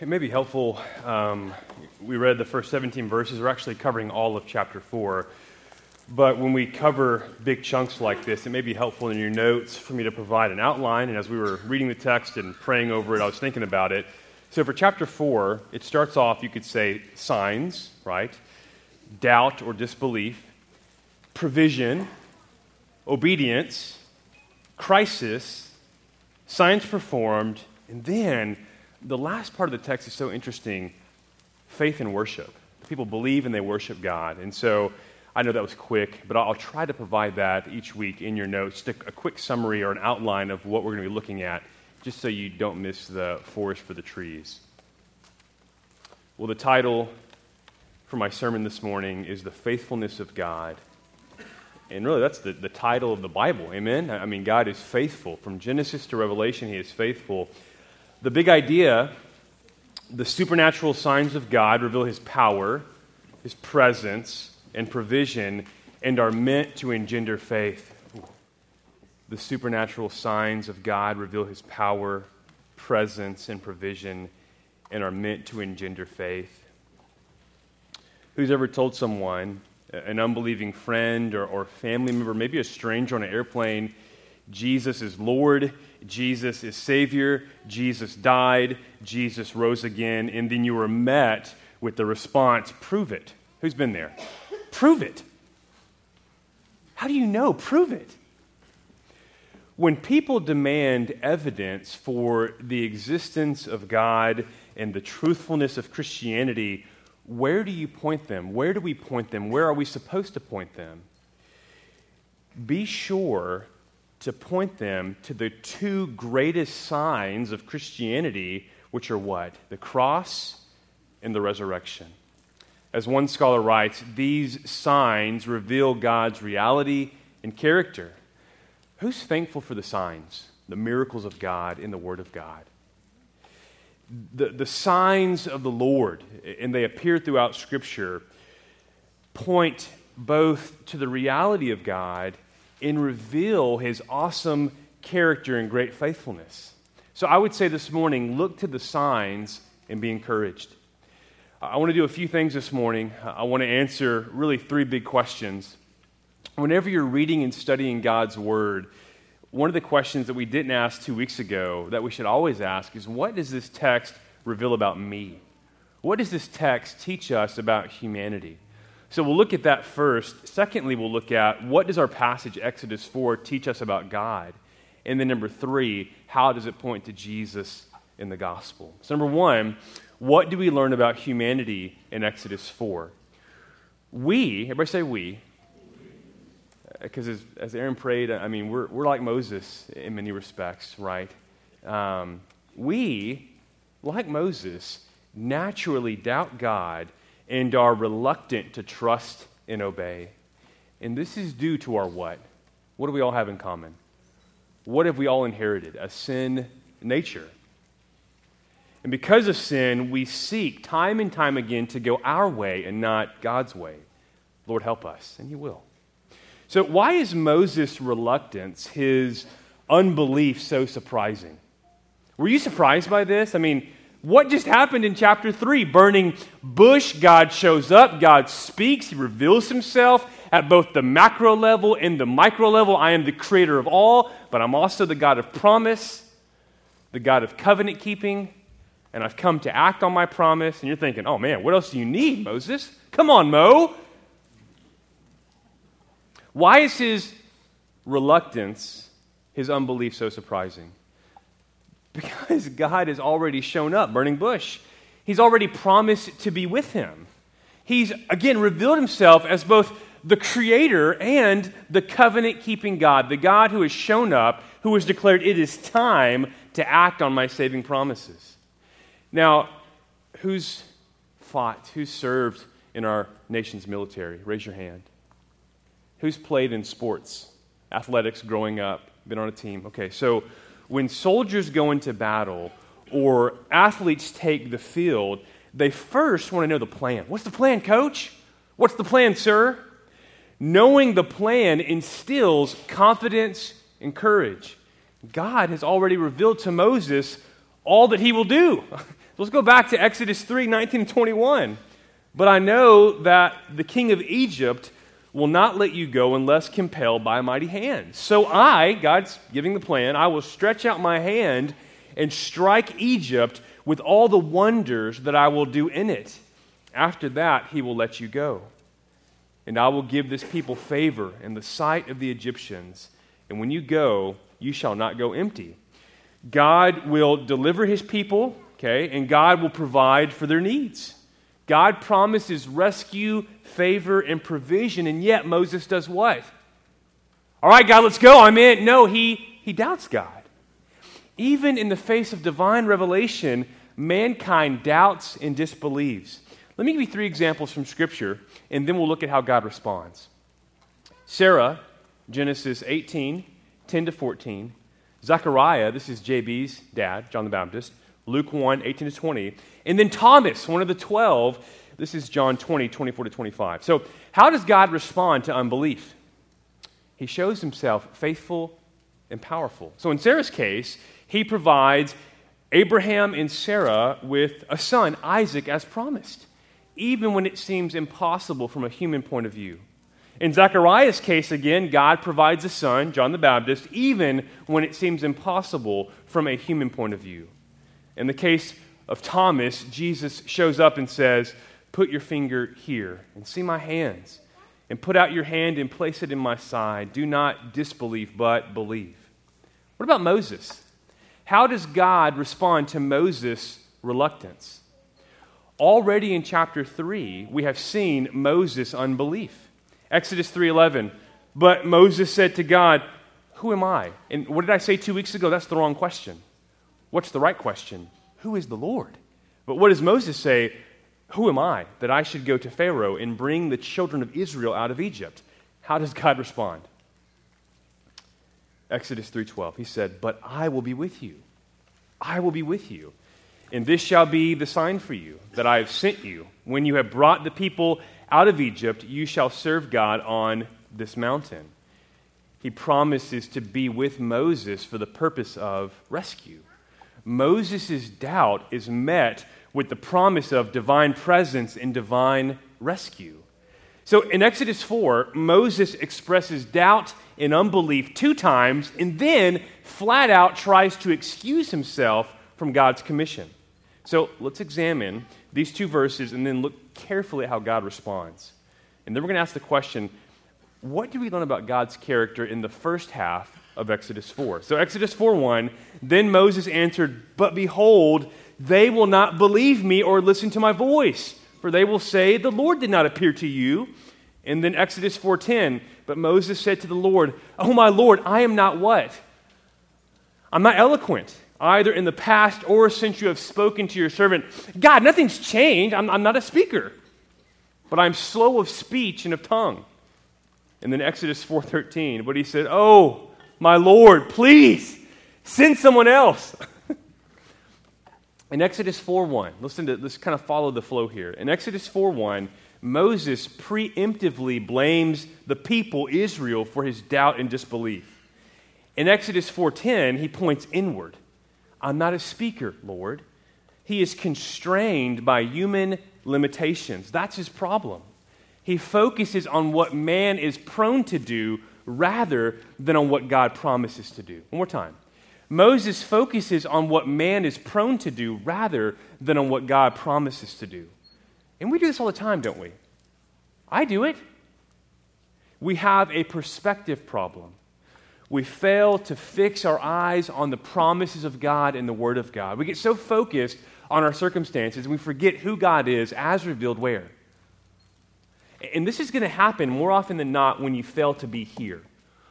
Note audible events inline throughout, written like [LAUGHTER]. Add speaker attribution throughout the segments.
Speaker 1: it may be helpful. Um, we read the first 17 verses. We're actually covering all of chapter 4. But when we cover big chunks like this, it may be helpful in your notes for me to provide an outline. And as we were reading the text and praying over it, I was thinking about it. So for chapter 4, it starts off, you could say, signs, right? Doubt or disbelief, provision, obedience, crisis, signs performed, and then the last part of the text is so interesting faith and worship. People believe and they worship God. And so I know that was quick, but I'll try to provide that each week in your notes, just a, a quick summary or an outline of what we're going to be looking at, just so you don't miss the forest for the trees. Well, the title for my sermon this morning is The Faithfulness of God. And really, that's the, the title of the Bible. Amen? I mean, God is faithful. From Genesis to Revelation, He is faithful. The big idea the supernatural signs of God reveal his power, his presence, and provision, and are meant to engender faith. The supernatural signs of God reveal his power, presence, and provision, and are meant to engender faith. Who's ever told someone, an unbelieving friend or, or family member, maybe a stranger on an airplane, Jesus is Lord, Jesus is Savior, Jesus died, Jesus rose again, and then you were met with the response, prove it. Who's been there? Prove it. How do you know? Prove it. When people demand evidence for the existence of God and the truthfulness of Christianity, where do you point them? Where do we point them? Where are we supposed to point them? Be sure to point them to the two greatest signs of Christianity, which are what? The cross and the resurrection. As one scholar writes, these signs reveal God's reality and character. Who's thankful for the signs, the miracles of God in the Word of God? The, the signs of the Lord, and they appear throughout Scripture, point both to the reality of God and reveal his awesome character and great faithfulness. So I would say this morning look to the signs and be encouraged. I want to do a few things this morning. I want to answer really three big questions. Whenever you're reading and studying God's Word, one of the questions that we didn't ask two weeks ago that we should always ask is what does this text reveal about me? What does this text teach us about humanity? So we'll look at that first. Secondly, we'll look at what does our passage, Exodus 4, teach us about God? And then number three, how does it point to Jesus in the gospel? So, number one, what do we learn about humanity in Exodus 4? We, everybody say we, because as, as Aaron prayed, I mean, we're, we're like Moses in many respects, right? Um, we, like Moses, naturally doubt God and are reluctant to trust and obey. And this is due to our what? What do we all have in common? What have we all inherited? A sin nature. And because of sin, we seek time and time again to go our way and not God's way. Lord, help us, and He will. So, why is Moses' reluctance, his unbelief, so surprising? Were you surprised by this? I mean, what just happened in chapter 3? Burning bush, God shows up, God speaks, He reveals Himself at both the macro level and the micro level. I am the creator of all, but I'm also the God of promise, the God of covenant keeping, and I've come to act on my promise. And you're thinking, oh man, what else do you need, Moses? Come on, Mo. Why is his reluctance, his unbelief so surprising? Because God has already shown up, burning bush. He's already promised to be with him. He's, again, revealed himself as both the creator and the covenant keeping God, the God who has shown up, who has declared it is time to act on my saving promises. Now, who's fought, who's served in our nation's military? Raise your hand. Who's played in sports, athletics growing up, been on a team? Okay, so when soldiers go into battle or athletes take the field, they first want to know the plan. What's the plan, coach? What's the plan, sir? Knowing the plan instills confidence and courage. God has already revealed to Moses all that he will do. [LAUGHS] Let's go back to Exodus 3 19 and 21. But I know that the king of Egypt will not let you go unless compelled by a mighty hand. So I, God's giving the plan, I will stretch out my hand and strike Egypt with all the wonders that I will do in it. After that, he will let you go. And I will give this people favor in the sight of the Egyptians. And when you go, you shall not go empty. God will deliver his people, okay, and God will provide for their needs. God promises rescue, favor, and provision, and yet Moses does what? All right, God, let's go. I'm in. No, he, he doubts God. Even in the face of divine revelation, mankind doubts and disbelieves. Let me give you three examples from Scripture, and then we'll look at how God responds. Sarah, Genesis 18, 10 to 14. Zechariah, this is JB's dad, John the Baptist. Luke 1, 18 to 20. And then Thomas, one of the 12. This is John 20, 24 to 25. So, how does God respond to unbelief? He shows himself faithful and powerful. So, in Sarah's case, he provides Abraham and Sarah with a son, Isaac, as promised, even when it seems impossible from a human point of view. In Zechariah's case, again, God provides a son, John the Baptist, even when it seems impossible from a human point of view. In the case of Thomas, Jesus shows up and says, Put your finger here and see my hands, and put out your hand and place it in my side. Do not disbelieve, but believe. What about Moses? How does God respond to Moses' reluctance? Already in chapter 3, we have seen Moses' unbelief. Exodus 3:11. But Moses said to God, "Who am I?" And what did I say 2 weeks ago? That's the wrong question. What's the right question? Who is the Lord? But what does Moses say? Who am I that I should go to Pharaoh and bring the children of Israel out of Egypt? How does God respond? Exodus 3:12. He said, "But I will be with you. I will be with you. And this shall be the sign for you that I have sent you. When you have brought the people out of Egypt, you shall serve God on this mountain." He promises to be with Moses for the purpose of rescue. Moses' doubt is met with the promise of divine presence and divine rescue. So in Exodus 4, Moses expresses doubt and unbelief two times and then flat out tries to excuse himself from God's commission. So let's examine these two verses and then look carefully at how God responds. And then we're going to ask the question what do we learn about God's character in the first half of Exodus 4. So, Exodus 4 1, then Moses answered, But behold, they will not believe me or listen to my voice, for they will say, The Lord did not appear to you. And then Exodus 4:10, but Moses said to the Lord, "Oh my Lord, I am not what? I'm not eloquent, either in the past or since you have spoken to your servant. God, nothing's changed. I'm, I'm not a speaker, but I'm slow of speech and of tongue." And then Exodus 4:13, but he said, "Oh, my Lord, please send someone else. In Exodus 4:1, listen to let's kind of follow the flow here. In Exodus 4:1, Moses preemptively blames the people Israel for his doubt and disbelief. In Exodus 4:10, he points inward. I'm not a speaker, Lord. He is constrained by human limitations. That's his problem. He focuses on what man is prone to do rather than on what God promises to do. One more time. Moses focuses on what man is prone to do rather than on what God promises to do. And we do this all the time, don't we? I do it. We have a perspective problem. We fail to fix our eyes on the promises of God and the Word of God. We get so focused on our circumstances, and we forget who God is as revealed where? And this is going to happen more often than not when you fail to be here.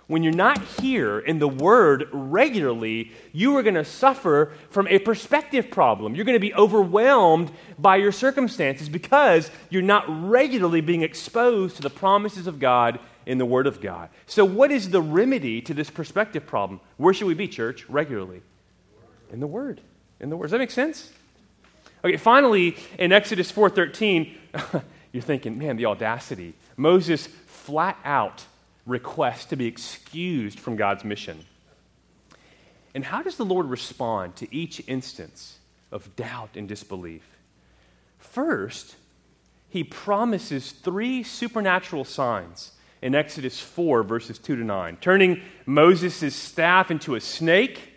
Speaker 1: When you're not here in the Word regularly, you are going to suffer from a perspective problem. You're going to be overwhelmed by your circumstances because you're not regularly being exposed to the promises of God in the Word of God. So, what is the remedy to this perspective problem? Where should we be, church? Regularly. In the Word. In the Word. Does that make sense? Okay, finally, in Exodus 4.13, [LAUGHS] you're thinking, man, the audacity. Moses flat out requests to be excused from God's mission. And how does the Lord respond to each instance of doubt and disbelief. First, he promises three supernatural signs in Exodus 4, verses 2 to 9, turning Moses' staff into a snake,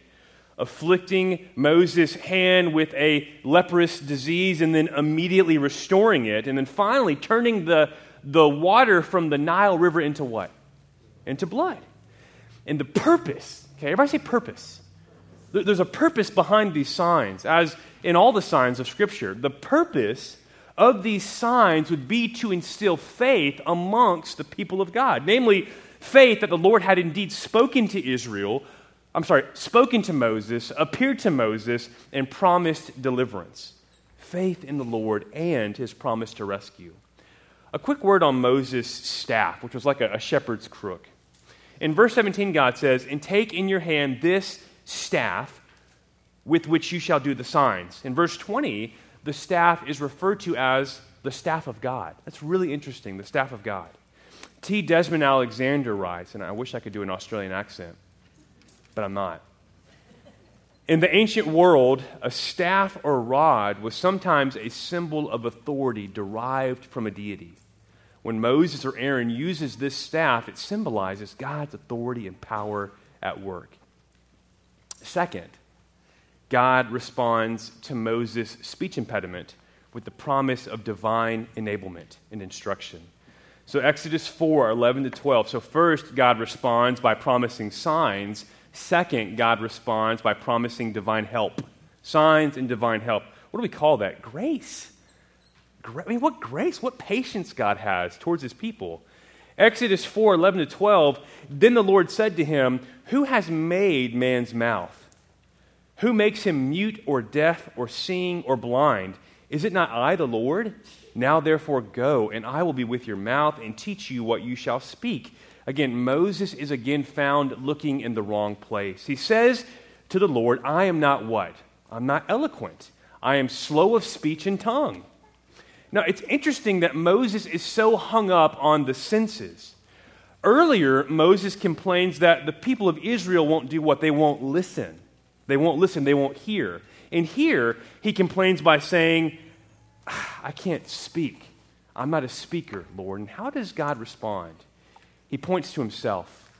Speaker 1: afflicting Moses' hand with a leprous disease, and then immediately restoring it, and then finally turning the, the water from the Nile River into what? Into blood. And the purpose, okay, everybody say purpose. There's a purpose behind these signs, as in all the signs of Scripture. The purpose of these signs would be to instill faith amongst the people of God, namely, faith that the Lord had indeed spoken to Israel, I'm sorry, spoken to Moses, appeared to Moses, and promised deliverance. Faith in the Lord and his promise to rescue. A quick word on Moses' staff, which was like a, shepherd's crook. In verse 17, God says, And take in your hand this staff with which you shall do the signs. In verse 20, the staff is referred to as the staff of God. That's really interesting, the staff of God. T. Desmond Alexander writes, and I wish I could do an Australian accent, but I'm not. In the ancient world, a staff or rod was sometimes a symbol of authority derived from a deity. When Moses or Aaron uses this staff, it symbolizes God's authority and power at work. Second, God responds to Moses' speech impediment with the promise of divine enablement and instruction. So, Exodus 4 11 to 12. So, first, God responds by promising signs. Second, God responds by promising divine help. Signs and divine help. What do we call that? Grace. I mean, what grace, what patience God has towards his people. Exodus 4 11 to 12. Then the Lord said to him, Who has made man's mouth? Who makes him mute or deaf or seeing or blind? Is it not I, the Lord? Now therefore go, and I will be with your mouth and teach you what you shall speak. Again, Moses is again found looking in the wrong place. He says to the Lord, I am not what? I'm not eloquent. I am slow of speech and tongue. Now, it's interesting that Moses is so hung up on the senses. Earlier, Moses complains that the people of Israel won't do what? They won't listen. They won't listen, they won't hear. And here, he complains by saying, ah, I can't speak. I'm not a speaker, Lord. And how does God respond? He points to himself.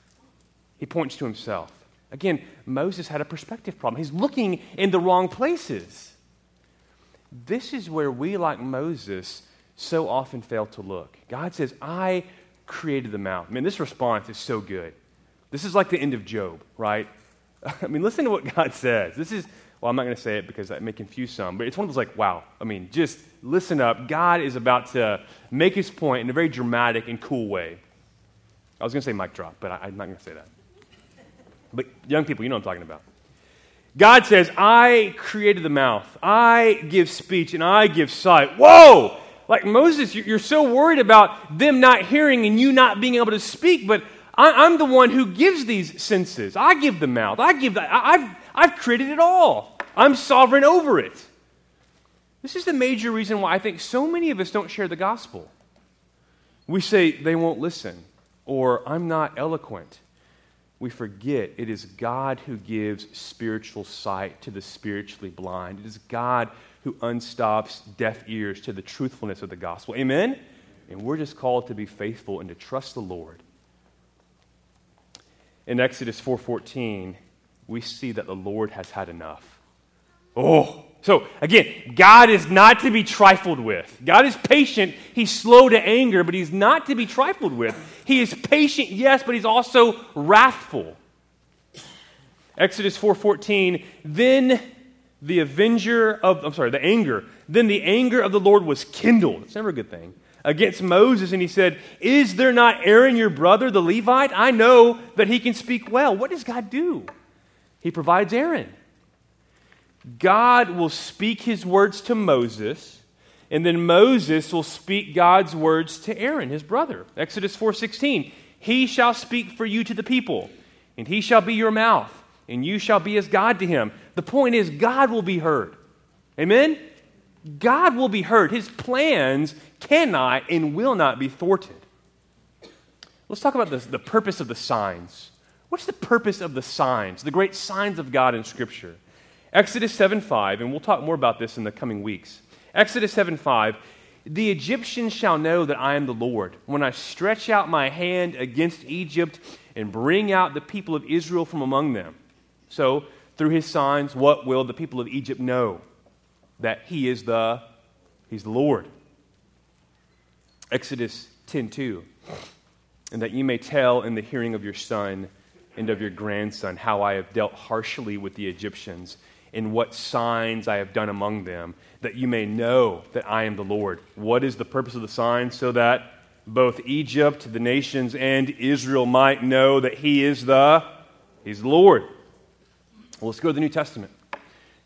Speaker 1: He points to himself. Again, Moses had a perspective problem. He's looking in the wrong places. This is where we, like Moses, so often fail to look. God says, I created the mouth. Man, this response is so good. This is like the end of Job, right? [LAUGHS] I mean, listen to what God says. This is, well, I'm not going to say it because that may confuse some, but it's one of those like, wow. I mean, just listen up. God is about to make his point in a very dramatic and cool way. I was going to say mic drop, but I, am not going to say that. But young people, you know what I'm talking about. God says, I created the mouth, I give speech, and I give sight. Whoa! Like Moses, you're so worried about them not hearing and you not being able to speak, but I, am the one who gives these senses. I give the mouth. I give that. I've, I've created it all. I'm sovereign over it. This is the major reason why I think so many of us don't share the gospel. We say they won't listen, or I'm not eloquent. We forget it is God who gives spiritual sight to the spiritually blind. It is God who unstops deaf ears to the truthfulness of the gospel. Amen? And we're just called to be faithful and to trust the Lord in Exodus 4:14, we see that the Lord has had enough. Oh, so again, God is not to be trifled with. God is patient. He's slow to anger, but he's not to be trifled with. He is patient, yes, but he's also wrathful. Exodus 4:14, then the avenger of I'm sorry, the anger, then the anger of the Lord was kindled. It's never a good thing against Moses and he said, Is there not Aaron your brother, the Levite? I know that he can speak well. What does God do? He provides Aaron. God will speak his words to Moses, and then Moses will speak God's words to Aaron, his brother. Exodus 4:16. He shall speak for you to the people, and he shall be your mouth, and you shall be as God to him. The point is God will be heard. Amen? God will be heard. His plans cannot and will not be thwarted. Let's talk about the, the purpose of the signs. What's the purpose of the signs, the great signs of God in Scripture? Exodus 7 5, and we'll talk more about this in the coming weeks. Exodus 7 5, the Egyptians shall know that I am the Lord when I stretch out my hand against Egypt and bring out the people of Israel from among them. So, through his signs, what will the people of Egypt know? That he is the he's the Lord. Exodus 10:2 and that you may tell in the hearing of your son and of your grandson how I have dealt harshly with the Egyptians and what signs I have done among them, that you may know that I am the Lord. What is the purpose of the signs? So that both Egypt, the nations, and Israel might know that He is the He's the Lord. Well, let's go to the New Testament.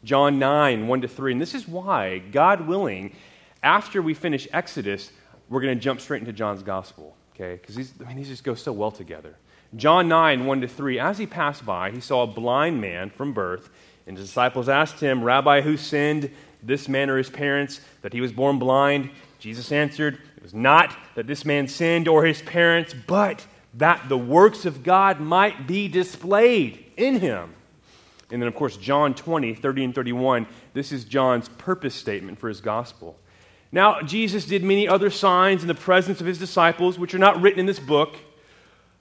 Speaker 1: John 9, 1 to 3. And this is why, God willing, after we finish Exodus, we're going to jump straight into John's gospel okay? Because these, I mean, these just go so well together. John 9, 1 to 3. As he passed by, he saw a blind man from birth, and his disciples asked him, Rabbi, who sinned, this man or his parents, that he was born blind? Jesus answered, It was not that this man sinned or his parents, but that the works of God might be displayed in him. And then, of course, John 20, 30 and 31. This is John's purpose statement for his gospel. Now, Jesus did many other signs in the presence of his disciples, which are not written in this book,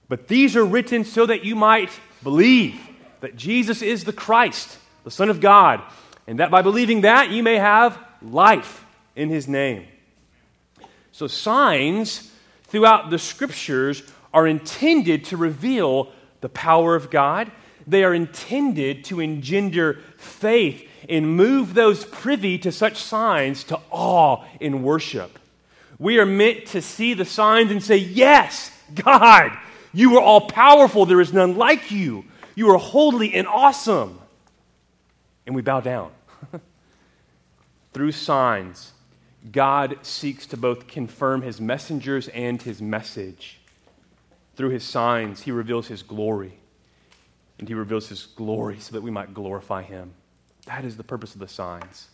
Speaker 1: but these are written so that you might believe that Jesus is the Christ, the Son of God, and that by believing that you may have life in his name. So, signs throughout the scriptures are intended to reveal the power of God. They are intended to engender faith and move those privy to such signs to awe in worship. We are meant to see the signs and say, Yes, God, you are all powerful. There is none like you. You are holy and awesome. And we bow down. [LAUGHS] Through signs, God seeks to both confirm his messengers and his message. Through his signs, he reveals his glory. And he reveals his glory so that we might glorify him. That is the purpose of the signs.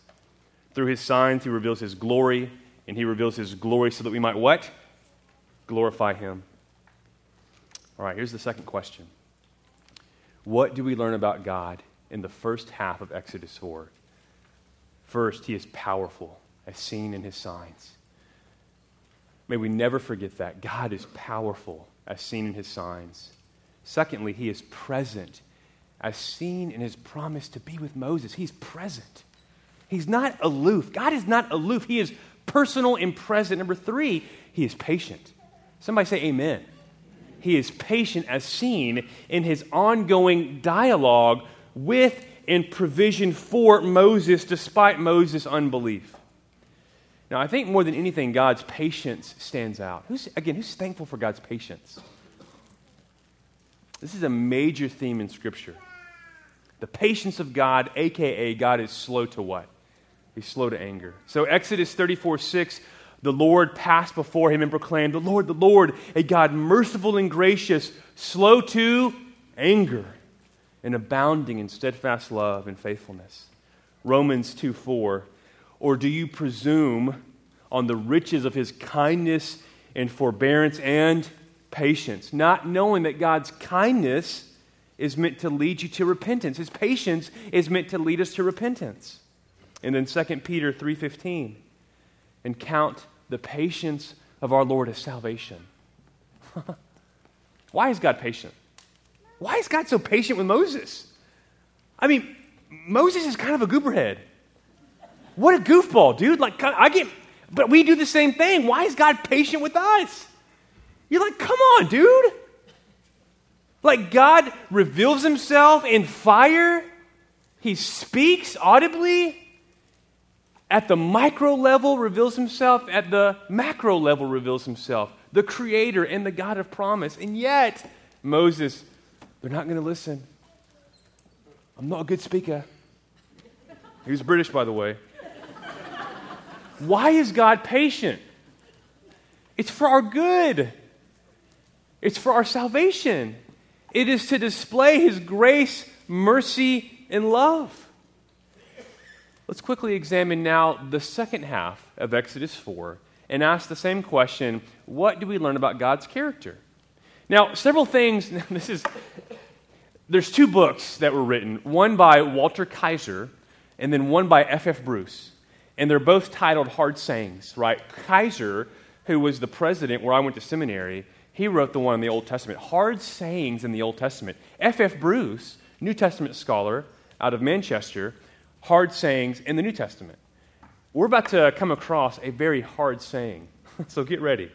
Speaker 1: Through his signs, he reveals his glory, and he reveals his glory so that we might what? Glorify him. All right, here's the second question What do we learn about God in the first half of Exodus 4? First, he is powerful, as seen in his signs. May we never forget that. God is powerful, as seen in his signs. Secondly, he is present as seen in his promise to be with Moses. He's present. He's not aloof. God is not aloof. He is personal and present. Number three, he is patient. Somebody say amen. He is patient as seen in his ongoing dialogue with and provision for Moses despite Moses' unbelief. Now, I think more than anything, God's patience stands out. Who's, again, who's thankful for God's patience? This is a major theme in Scripture. The patience of God, aka God is slow to what? He's slow to anger. So, Exodus 34 6, the Lord passed before him and proclaimed, The Lord, the Lord, a God merciful and gracious, slow to anger, and abounding in steadfast love and faithfulness. Romans 2 4, or do you presume on the riches of his kindness and forbearance and patience, not knowing that God's kindness is meant to lead you to repentance. His patience is meant to lead us to repentance. And then 2 Peter 3:15 and count the patience of our Lord as salvation. [LAUGHS] Why is God patient? Why is God so patient with Moses? I mean, Moses is kind of a gooberhead. What a goofball, dude. Like I get but we do the same thing. Why is God patient with us? You're like, "Come on, dude." Like God reveals himself in fire, he speaks audibly. At the micro level, reveals himself. At the macro level, reveals himself. The creator and the God of promise. And yet, Moses, they're not going to listen. I'm not a good speaker. He was British, by the way. Why is God patient? It's for our good, it's for our salvation. It is to display his grace, mercy, and love. Let's quickly examine now the second half of Exodus 4 and ask the same question what do we learn about God's character? Now, several things, [LAUGHS] this is, there's two books that were written, one by Walter Kaiser, and then one by F.F. F. Bruce. And they're both titled Hard Sayings, right? Kaiser, who was the president where I went to seminary, he wrote the one in the Old Testament, Hard Sayings in the Old Testament. F.F. F. Bruce, New Testament scholar out of Manchester, Hard Sayings in the New Testament. We're about to come across a very hard saying, [LAUGHS] so get ready.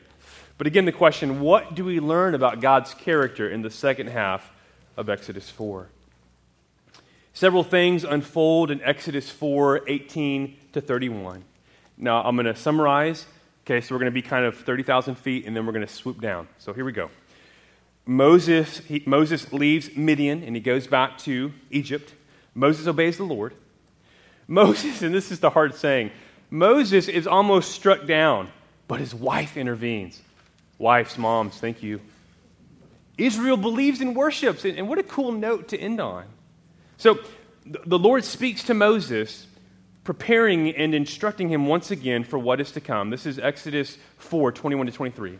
Speaker 1: But again, the question what do we learn about God's character in the second half of Exodus 4? Several things unfold in Exodus 4 18 to 31. Now, I'm going to summarize. Okay, so we're going to be kind of 30,000 feet, and then we're going to swoop down. So here we go. Moses, he, Moses leaves Midian and he goes back to Egypt. Moses obeys the Lord. Moses, and this is the hard saying, Moses is almost struck down, but his wife intervenes. Wives, moms, thank you. Israel believes and worships, and what a cool note to end on. So the Lord speaks to Moses, preparing and instructing him once again for what is to come. This is Exodus 4 21 to 23.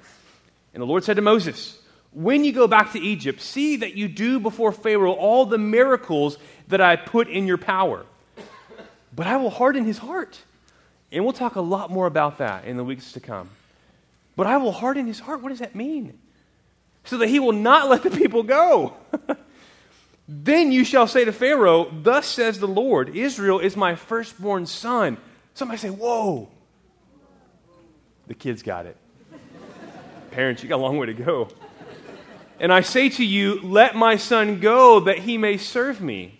Speaker 1: And the Lord said to Moses, When you go back to Egypt, see that you do before Pharaoh all the miracles that I put in your power. But I will harden his heart. And we'll talk a lot more about that in the weeks to come. But I will harden his heart. What does that mean? So that he will not let the people go. [LAUGHS] Then you shall say to Pharaoh, Thus says the Lord, Israel is my firstborn son. Somebody say, Whoa. The kids got it. [LAUGHS] Parents, you got a long way to go. And I say to you, Let my son go that he may serve me.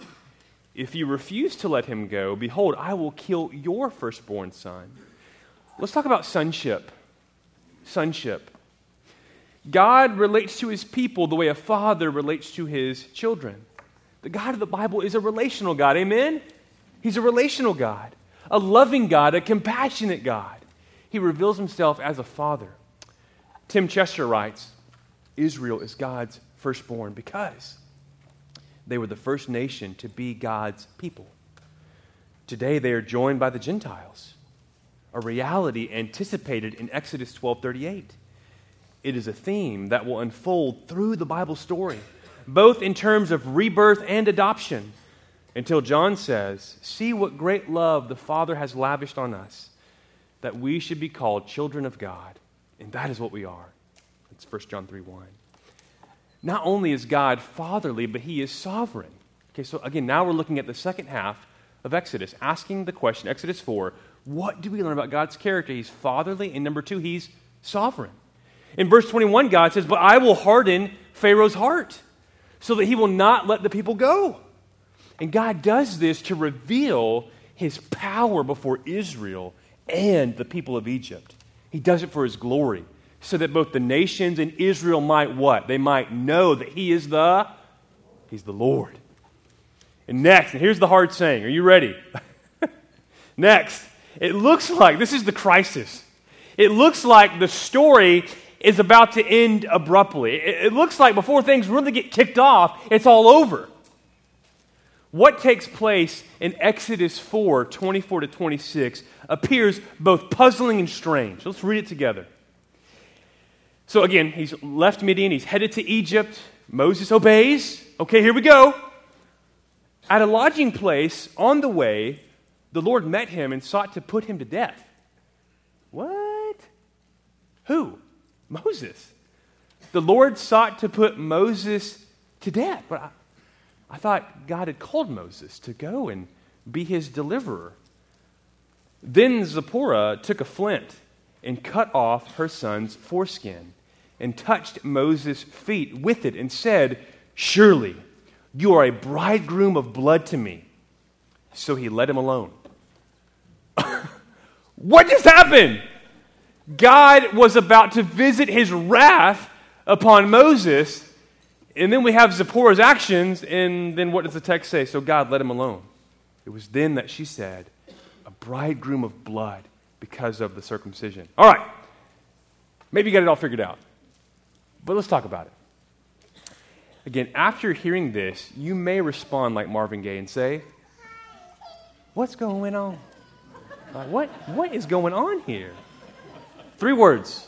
Speaker 1: If you refuse to let him go, behold, I will kill your firstborn son. Let's talk about sonship. Sonship. God relates to his people the way a father relates to his children. The God of the Bible is a relational God. Amen? He's a relational God, a loving God, a compassionate God. He reveals himself as a father. Tim Chester writes Israel is God's firstborn because they were the first nation to be God's people. Today they are joined by the Gentiles, a reality anticipated in Exodus 12:38. It is a theme that will unfold through the Bible story both in terms of rebirth and adoption, until John says, See what great love the Father has lavished on us, that we should be called children of God. And that is what we are. It's 1 John 3 1. Not only is God fatherly, but he is sovereign. Okay, so again, now we're looking at the second half of Exodus, asking the question, Exodus 4, what do we learn about God's character? He's fatherly, and number two, he's sovereign. In verse 21, God says, But I will harden Pharaoh's heart so that he will not let the people go. And God does this to reveal his power before Israel and the people of Egypt. He does it for his glory, so that both the nations and Israel might what? They might know that he is the he's the Lord. And next, and here's the hard saying. Are you ready? [LAUGHS] next, it looks like this is the crisis. It looks like the story is about to end abruptly. It, looks like before things really get kicked off, it's all over. What takes place in Exodus 4 24 to 26 appears both puzzling and strange. Let's read it together. So, again, he's left Midian, he's headed to Egypt. Moses obeys. Okay, here we go. At a lodging place on the way, the Lord met him and sought to put him to death. What? Who? Moses. The Lord sought to put Moses to death. But I, I thought God had called Moses to go and be his deliverer. Then Zipporah took a flint and cut off her son's foreskin and touched Moses' feet with it and said, Surely you are a bridegroom of blood to me. So he let him alone. [LAUGHS] what just happened? God was about to visit his wrath upon Moses, and then we have Zipporah's actions, and then what does the text say? So God let him alone. It was then that she said, A bridegroom of blood because of the circumcision. All right. Maybe you got it all figured out. But let's talk about it. Again, after hearing this, you may respond like Marvin Gaye and say, What's going on? Like, what, what is going on here? Three words.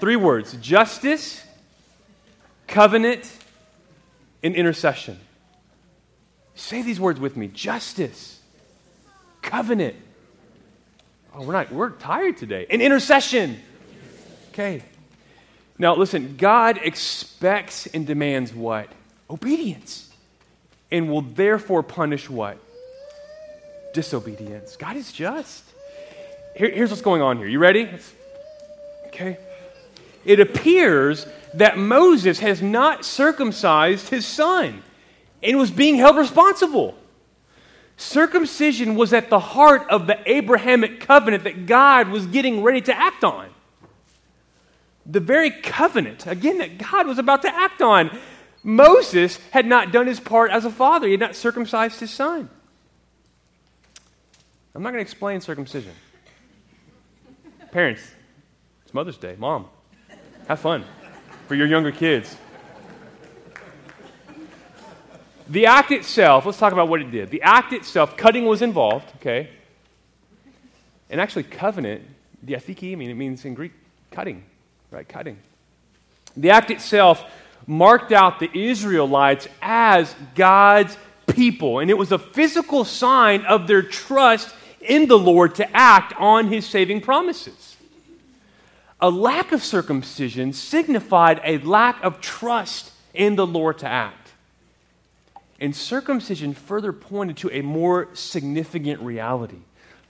Speaker 1: Three words justice, covenant, and intercession. Say these words with me justice, covenant. Oh, we're not, we're tired today. And intercession. Okay. Now, listen, God expects and demands what? Obedience. And will therefore punish what? Disobedience. God is just. Here, here's what's going on here. You ready? Okay. It appears that Moses has not circumcised his son and was being held responsible. Circumcision was at the heart of the Abrahamic covenant that God was getting ready to act on. The very covenant, again, that God was about to act on. Moses had not done his part as a father, he had not circumcised his son. I'm not going to explain circumcision. Parents, it's Mother's Day. Mom, have fun for your younger kids. The act itself, let's talk about what it did. The act itself, cutting was involved, okay? And actually, covenant, diatheke, I mean, it means in Greek, cutting, right? Cutting. The act itself marked out the Israelites as God's people, and it was a physical sign of their trust in the Lord to act on his saving promises. A lack of circumcision signified a lack of trust in the Lord to act. And circumcision further pointed to a more significant reality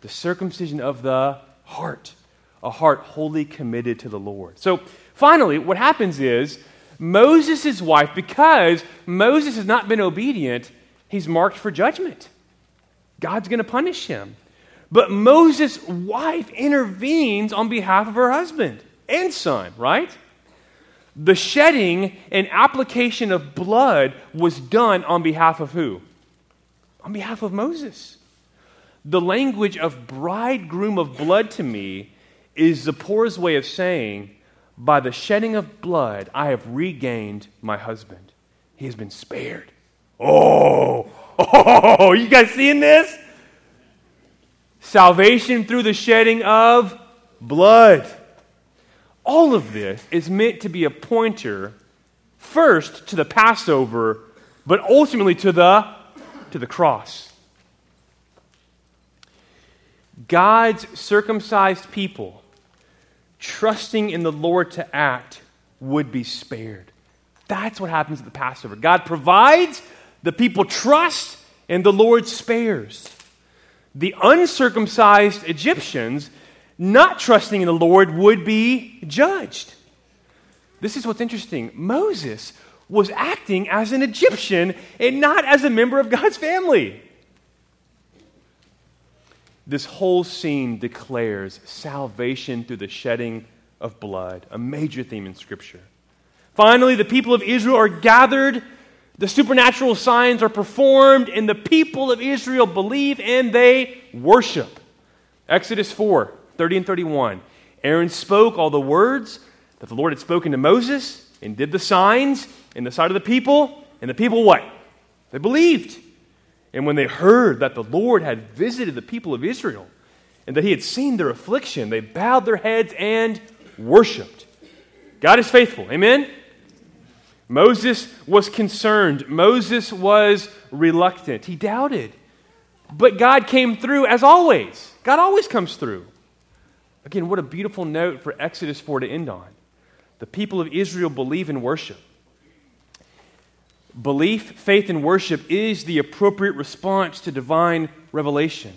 Speaker 1: the circumcision of the heart, a heart wholly committed to the Lord. So finally, what happens is Moses' wife, because Moses has not been obedient, he's marked for judgment. God's going to punish him. But Moses' wife intervenes on behalf of her husband and son, right? The shedding and application of blood was done on behalf of who? On behalf of Moses. The language of bridegroom of blood to me is Zipporah's way of saying, by the shedding of blood, I have regained my husband. He has been spared. Oh, [LAUGHS] oh, you guys seeing this? Salvation through the shedding of blood. All of this is meant to be a pointer first to the Passover, but ultimately to the, to the cross. God's circumcised people, trusting in the Lord to act, would be spared. That's what happens at the Passover. God provides, the people trust, and the Lord spares. The uncircumcised Egyptians not trusting in the Lord would be judged. This is what's interesting. Moses was acting as an Egyptian and not as a member of God's family. This whole scene declares salvation through the shedding of blood, a major theme in Scripture. Finally, the people of Israel are gathered, the supernatural signs are performed, and the people of Israel believe and they worship. Exodus 4 30 and 31. Aaron spoke all the words that the Lord had spoken to Moses and did the signs in the sight of the people. And the people what? They believed. And when they heard that the Lord had visited the people of Israel and that he had seen their affliction, they bowed their heads and worshiped. God is faithful. Amen? Moses was concerned. Moses was reluctant. He doubted. But God came through as always. God always comes through. Again, what a beautiful note for Exodus 4 to end on. The people of Israel believe in worship. Belief, faith, and worship is the appropriate response to divine revelation.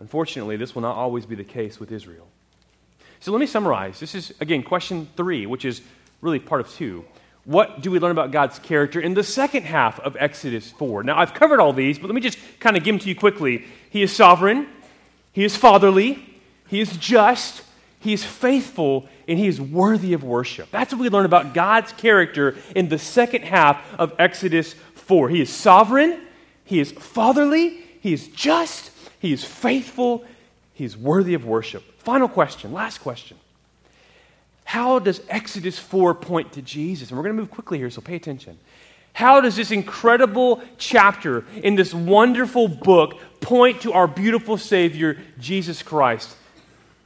Speaker 1: Unfortunately, this will not always be the case with Israel. So let me summarize. This is, again, question three, which is really part of two. What do we learn about God's character in the second half of Exodus 4? Now, I've covered all these, but let me just kind of give them to you quickly. He is sovereign, He is fatherly, he is just, He is faithful, and He is worthy of worship. That's what we learn about God's character in the second half of Exodus 4. He is sovereign, He is fatherly, He is just, He is faithful, He is worthy of worship. Final question, last question. How does Exodus 4 point to Jesus? And we're going to move quickly here, so pay attention. How does this incredible chapter in this wonderful book point to our beautiful Savior, Jesus Christ?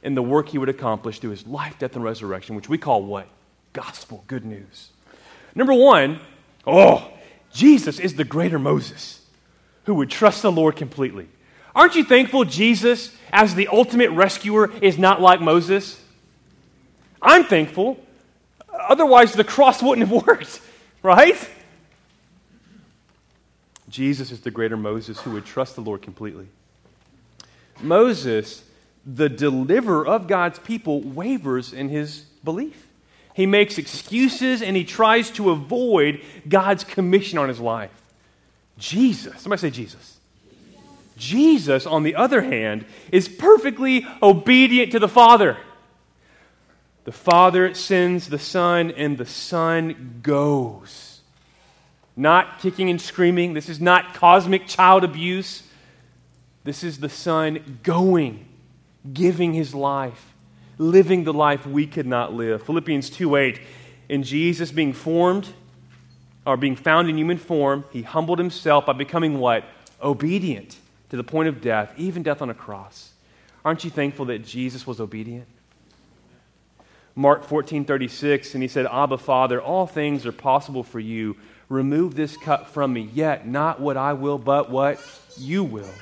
Speaker 1: and the work he would accomplish through his life, death, and resurrection, which we call what? Gospel, good news. Number one, oh, Jesus is the greater Moses who would trust the Lord completely. Aren't you thankful Jesus, as the ultimate rescuer, is not like Moses? I'm thankful. Otherwise, the cross wouldn't have [LAUGHS] worked, right? Jesus is the greater Moses who would trust the Lord completely. Moses, the deliverer of God's people, wavers in his belief. He makes excuses and he tries to avoid God's commission on his life. Jesus, somebody say Jesus. Jesus, on the other hand, is perfectly obedient to the Father. The Father sends the Son, and the Son goes. Not kicking and screaming. This is not cosmic child abuse. This is the Son going, giving his life, living the life we could not live. Philippians 2 8. In Jesus being formed, or being found in human form, he humbled himself by becoming what? Obedient to the point of death, even death on a cross. Aren't you thankful that Jesus was obedient? Mark 14 36, and he said, Abba, Father, all things are possible for you. Remove this cup from me, yet not what I will, but what you will.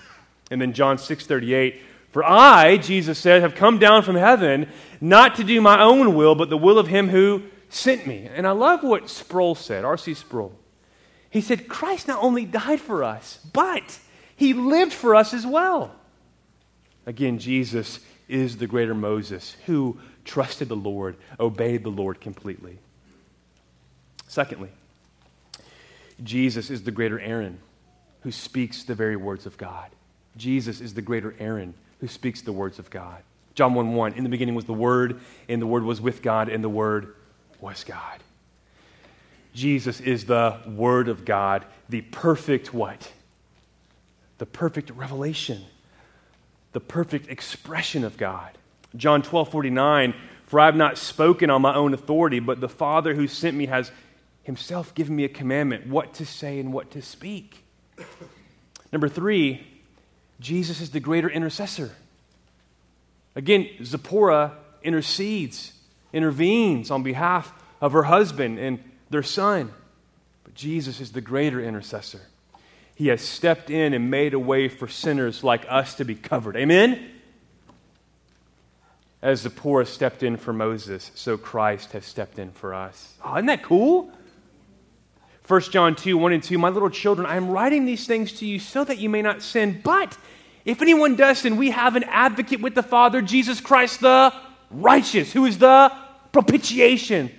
Speaker 1: And then John 6 38, for I, Jesus said, have come down from heaven not to do my own will, but the will of him who sent me. And I love what Sproul said, R.C. Sproul. He said, Christ not only died for us, but he lived for us as well. Again, Jesus is the greater Moses who trusted the Lord, obeyed the Lord completely. Secondly, Jesus is the greater Aaron who speaks the very words of God. Jesus is the greater Aaron who speaks the words of God. John 1 1, in the beginning was the Word, and the Word was with God, and the Word was God. Jesus is the Word of God, the perfect what? The perfect revelation, the perfect expression of God. John 12 49, for I have not spoken on my own authority, but the Father who sent me has himself given me a commandment what to say and what to speak. Number three, Jesus is the greater intercessor. Again, Zipporah intercedes, intervenes on behalf of her husband and their son. But Jesus is the greater intercessor. He has stepped in and made a way for sinners like us to be covered. Amen? As Zipporah stepped in for Moses, so Christ has stepped in for us. Oh, isn't that cool? 1 John 2 1 and 2 My little children, I am writing these things to you so that you may not sin. But if anyone does sin, we have an advocate with the Father, Jesus Christ the righteous, who is the propitiation.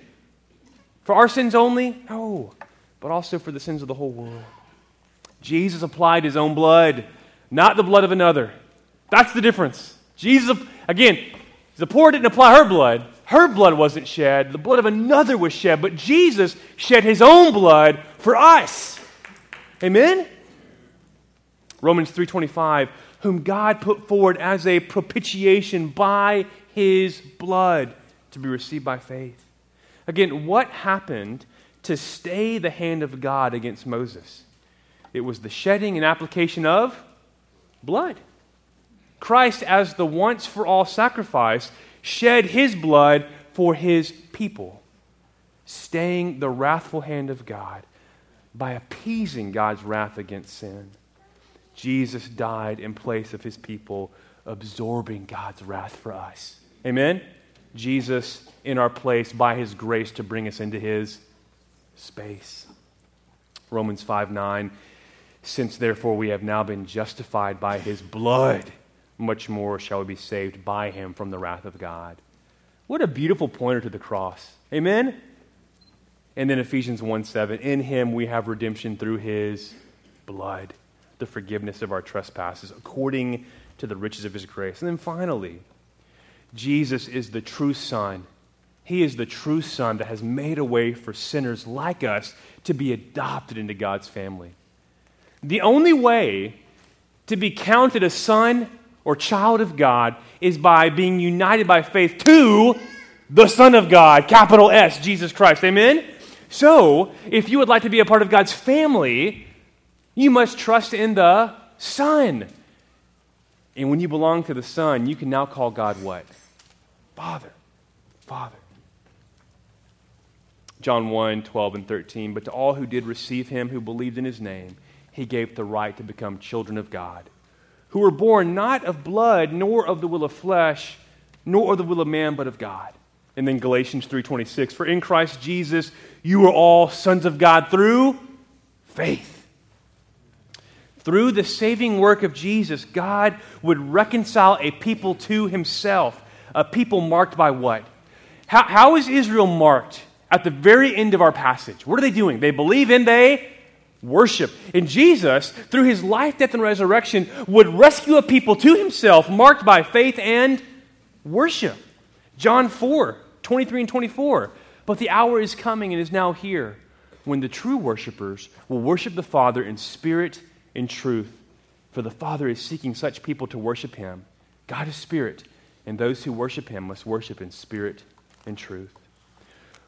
Speaker 1: For our sins only? No, but also for the sins of the whole world. Jesus applied his own blood, not the blood of another. That's the difference. Jesus, again, Zipporah didn't apply her blood. Her blood wasn't shed. The blood of another was shed. But Jesus shed his own blood for us. Amen? Romans 3.25, whom God put forward as a propitiation by his blood to be received by faith. Again, what happened to stay the hand of God against Moses? It was the shedding and application of blood. Christ, as the once for all sacrifice, shed his blood for his people, staying the wrathful hand of God by appeasing God's wrath against sin. Jesus died in place of his people, absorbing God's wrath for us. Amen? Jesus in our place by his grace to bring us into his space. Romans 5 9. Since therefore we have now been justified by his blood much more shall we be saved by him from the wrath of God. What a beautiful pointer to the cross. Amen? And then Ephesians 1 7, in him we have redemption through his blood, the forgiveness of our trespasses, according to the riches of his grace. And then finally, Jesus is the true Son. He is the true Son that has made a way for sinners like us to be adopted into God's family. The only way to be counted a son or child of God is by being united by faith to the Son of God, capital S, Jesus Christ. Amen? So, if you would like to be a part of God's family, you must trust in the Son. And when you belong to the Son, you can now call God what? Father. Father. John 1 12 and 13. But to all who did receive him, who believed in his name, he gave the right to become children of God who were born not of blood, nor of the will of flesh, nor of the will of man, but of God. And then Galatians 3:26, for in Christ Jesus you are all sons of God through faith. Through the saving work of Jesus, God would reconcile a people to himself, a people marked by what? How, how is Israel marked at the very end of our passage? What are they doing? They believe and they worship. And Jesus, through his life, death, and resurrection, would rescue a people to himself marked by faith and worship. John 4 23 and 24. But the hour is coming and is now here when the true worshipers will worship the Father in spirit and truth. For the Father is seeking such people to worship him. God is spirit, and those who worship him must worship in spirit and truth.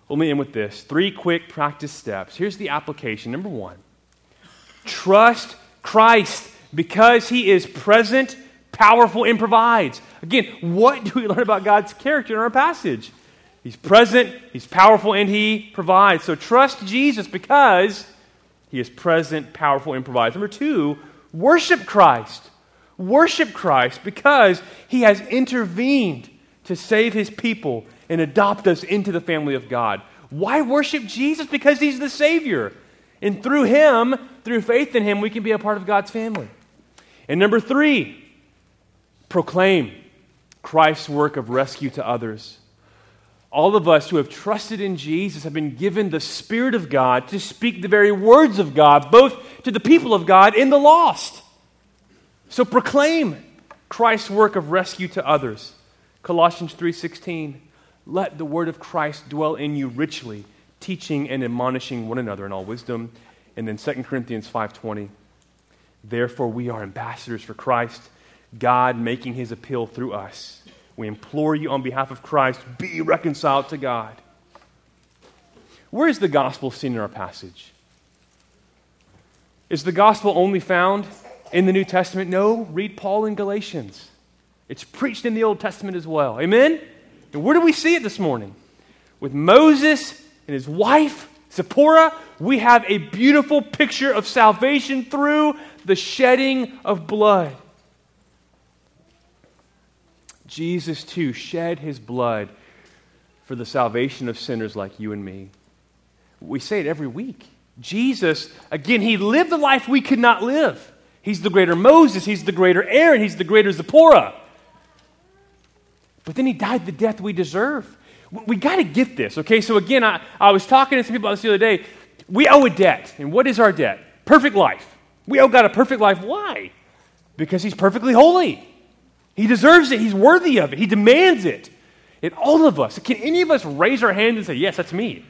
Speaker 1: Let me end with this three quick practice steps. Here's the application. Number one Trust Christ because he is present, powerful, and provides. Again, what do we learn about God's character in our passage? He's present, he's powerful, and he provides. So trust Jesus because he is present, powerful, and provides. Number two, worship Christ. Worship Christ because he has intervened to save his people and adopt us into the family of God. Why worship Jesus? Because he's the Savior. And through him, through faith in him, we can be a part of God's family. And number three, proclaim Christ's work of rescue to others. All of us who have trusted in Jesus have been given the Spirit of God to speak the very words of God, both to the people of God and the lost. So proclaim Christ's work of rescue to others. Colossians 3:16 Let the word of Christ dwell in you richly teaching and admonishing one another in all wisdom. And then 2 Corinthians 5:20. Therefore we are ambassadors for Christ, God making his appeal through us. We implore you on behalf of Christ, be reconciled to God. Where is the gospel seen in our passage? Is the gospel only found in the New Testament? No, read Paul in Galatians. It's preached in the Old Testament as well. Amen? And where do we see it this morning? With Moses and his wife, Zipporah, we have a beautiful picture of salvation through the shedding of blood. Jesus, too, shed his blood for the salvation of sinners like you and me. We say it every week. Jesus, again, he lived the life we could not live. He's the greater Moses, he's the greater Aaron, he's the greater Zipporah. But then he died the death we deserve. We got to get this, okay? So, again, I, I was talking to some people about this the other day. We owe a debt. And what is our debt? Perfect life. We owe God a perfect life. Why? Because He's perfectly holy. He deserves it. He's worthy of it. He demands it. And all of us, can any of us raise our hand and say, Yes, that's me?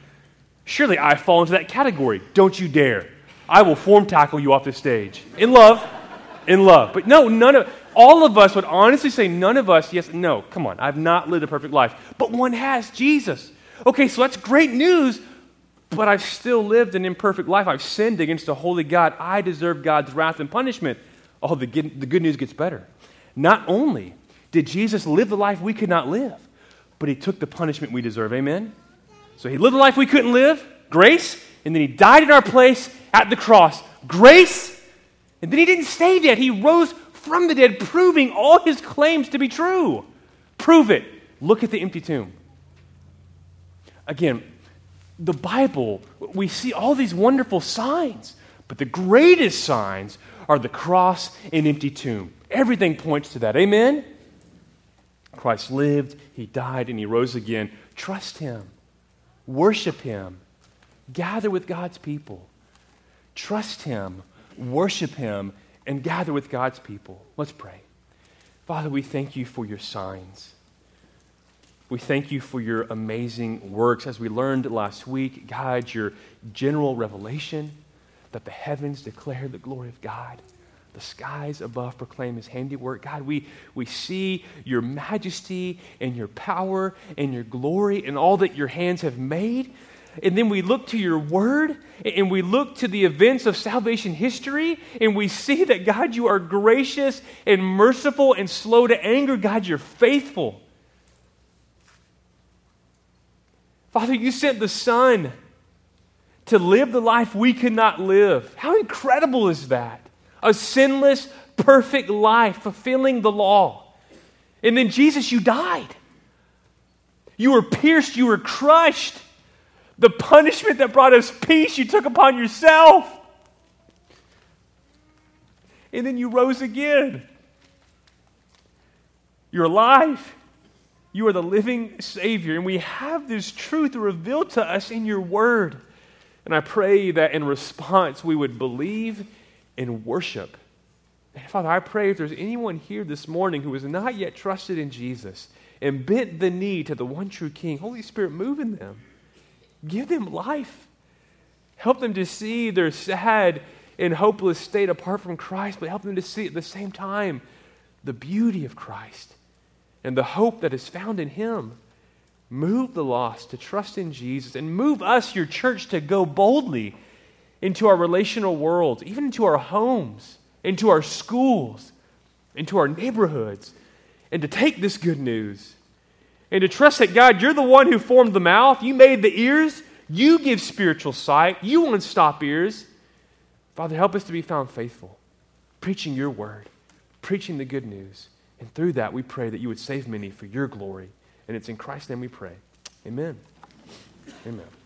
Speaker 1: Surely I fall into that category. Don't you dare. I will form tackle you off this stage. In love. In love. But no, none of all of us would honestly say, none of us, yes, no, come on, I've not lived a perfect life. But one has Jesus. Okay, so that's great news, but I've still lived an imperfect life. I've sinned against a holy God. I deserve God's wrath and punishment. Oh, the good, the good news gets better. Not only did Jesus live the life we could not live, but he took the punishment we deserve. Amen? So he lived the life we couldn't live, grace, and then he died in our place at the cross, grace, and then he didn't stay dead. He rose from the dead, proving all his claims to be true. Prove it. Look at the empty tomb. Again, the Bible, we see all these wonderful signs, but the greatest signs are the cross and empty tomb. Everything points to that. Amen? Christ lived, he died, and he rose again. Trust him, worship him, gather with God's people. Trust him, worship him, and gather with God's people. Let's pray. Father, we thank you for your signs. We thank you for your amazing works. As we learned last week, God, your general revelation that the heavens declare the glory of God, the skies above proclaim his handiwork. God, we, we see your majesty and your power and your glory and all that your hands have made. And then we look to your word and we look to the events of salvation history and we see that, God, you are gracious and merciful and slow to anger. God, you're faithful. Father, you sent the Son to live the life we could not live. How incredible is that? A sinless,
Speaker 2: perfect life, fulfilling the law. And then, Jesus, you died. You were pierced, you were crushed. The punishment that brought us peace, you took upon yourself. And then you rose again. You're alive. You are the living Savior. And we have this truth revealed to us in your word. And I pray that in response, we would believe and worship. And Father, I pray if there's anyone here this morning who has not yet trusted in Jesus and bent the knee to the one true King, Holy Spirit, move in them. Give them life. Help them to see their sad and hopeless state apart from Christ, but help them to see at the same time the beauty of Christ and the hope that is found in Him. Move the lost to trust in Jesus and move us, your church, to go boldly into our relational world, even into our homes, into our schools, into our neighborhoods, and to take this good news and to trust that God, you're the one who formed the mouth, you made the ears, you give spiritual sight, you unstop ears. Father, help us to be found faithful, preaching your word, preaching the good news. And through that, we pray that you would save many for your glory. And it's in Christ's name we pray. Amen. Amen.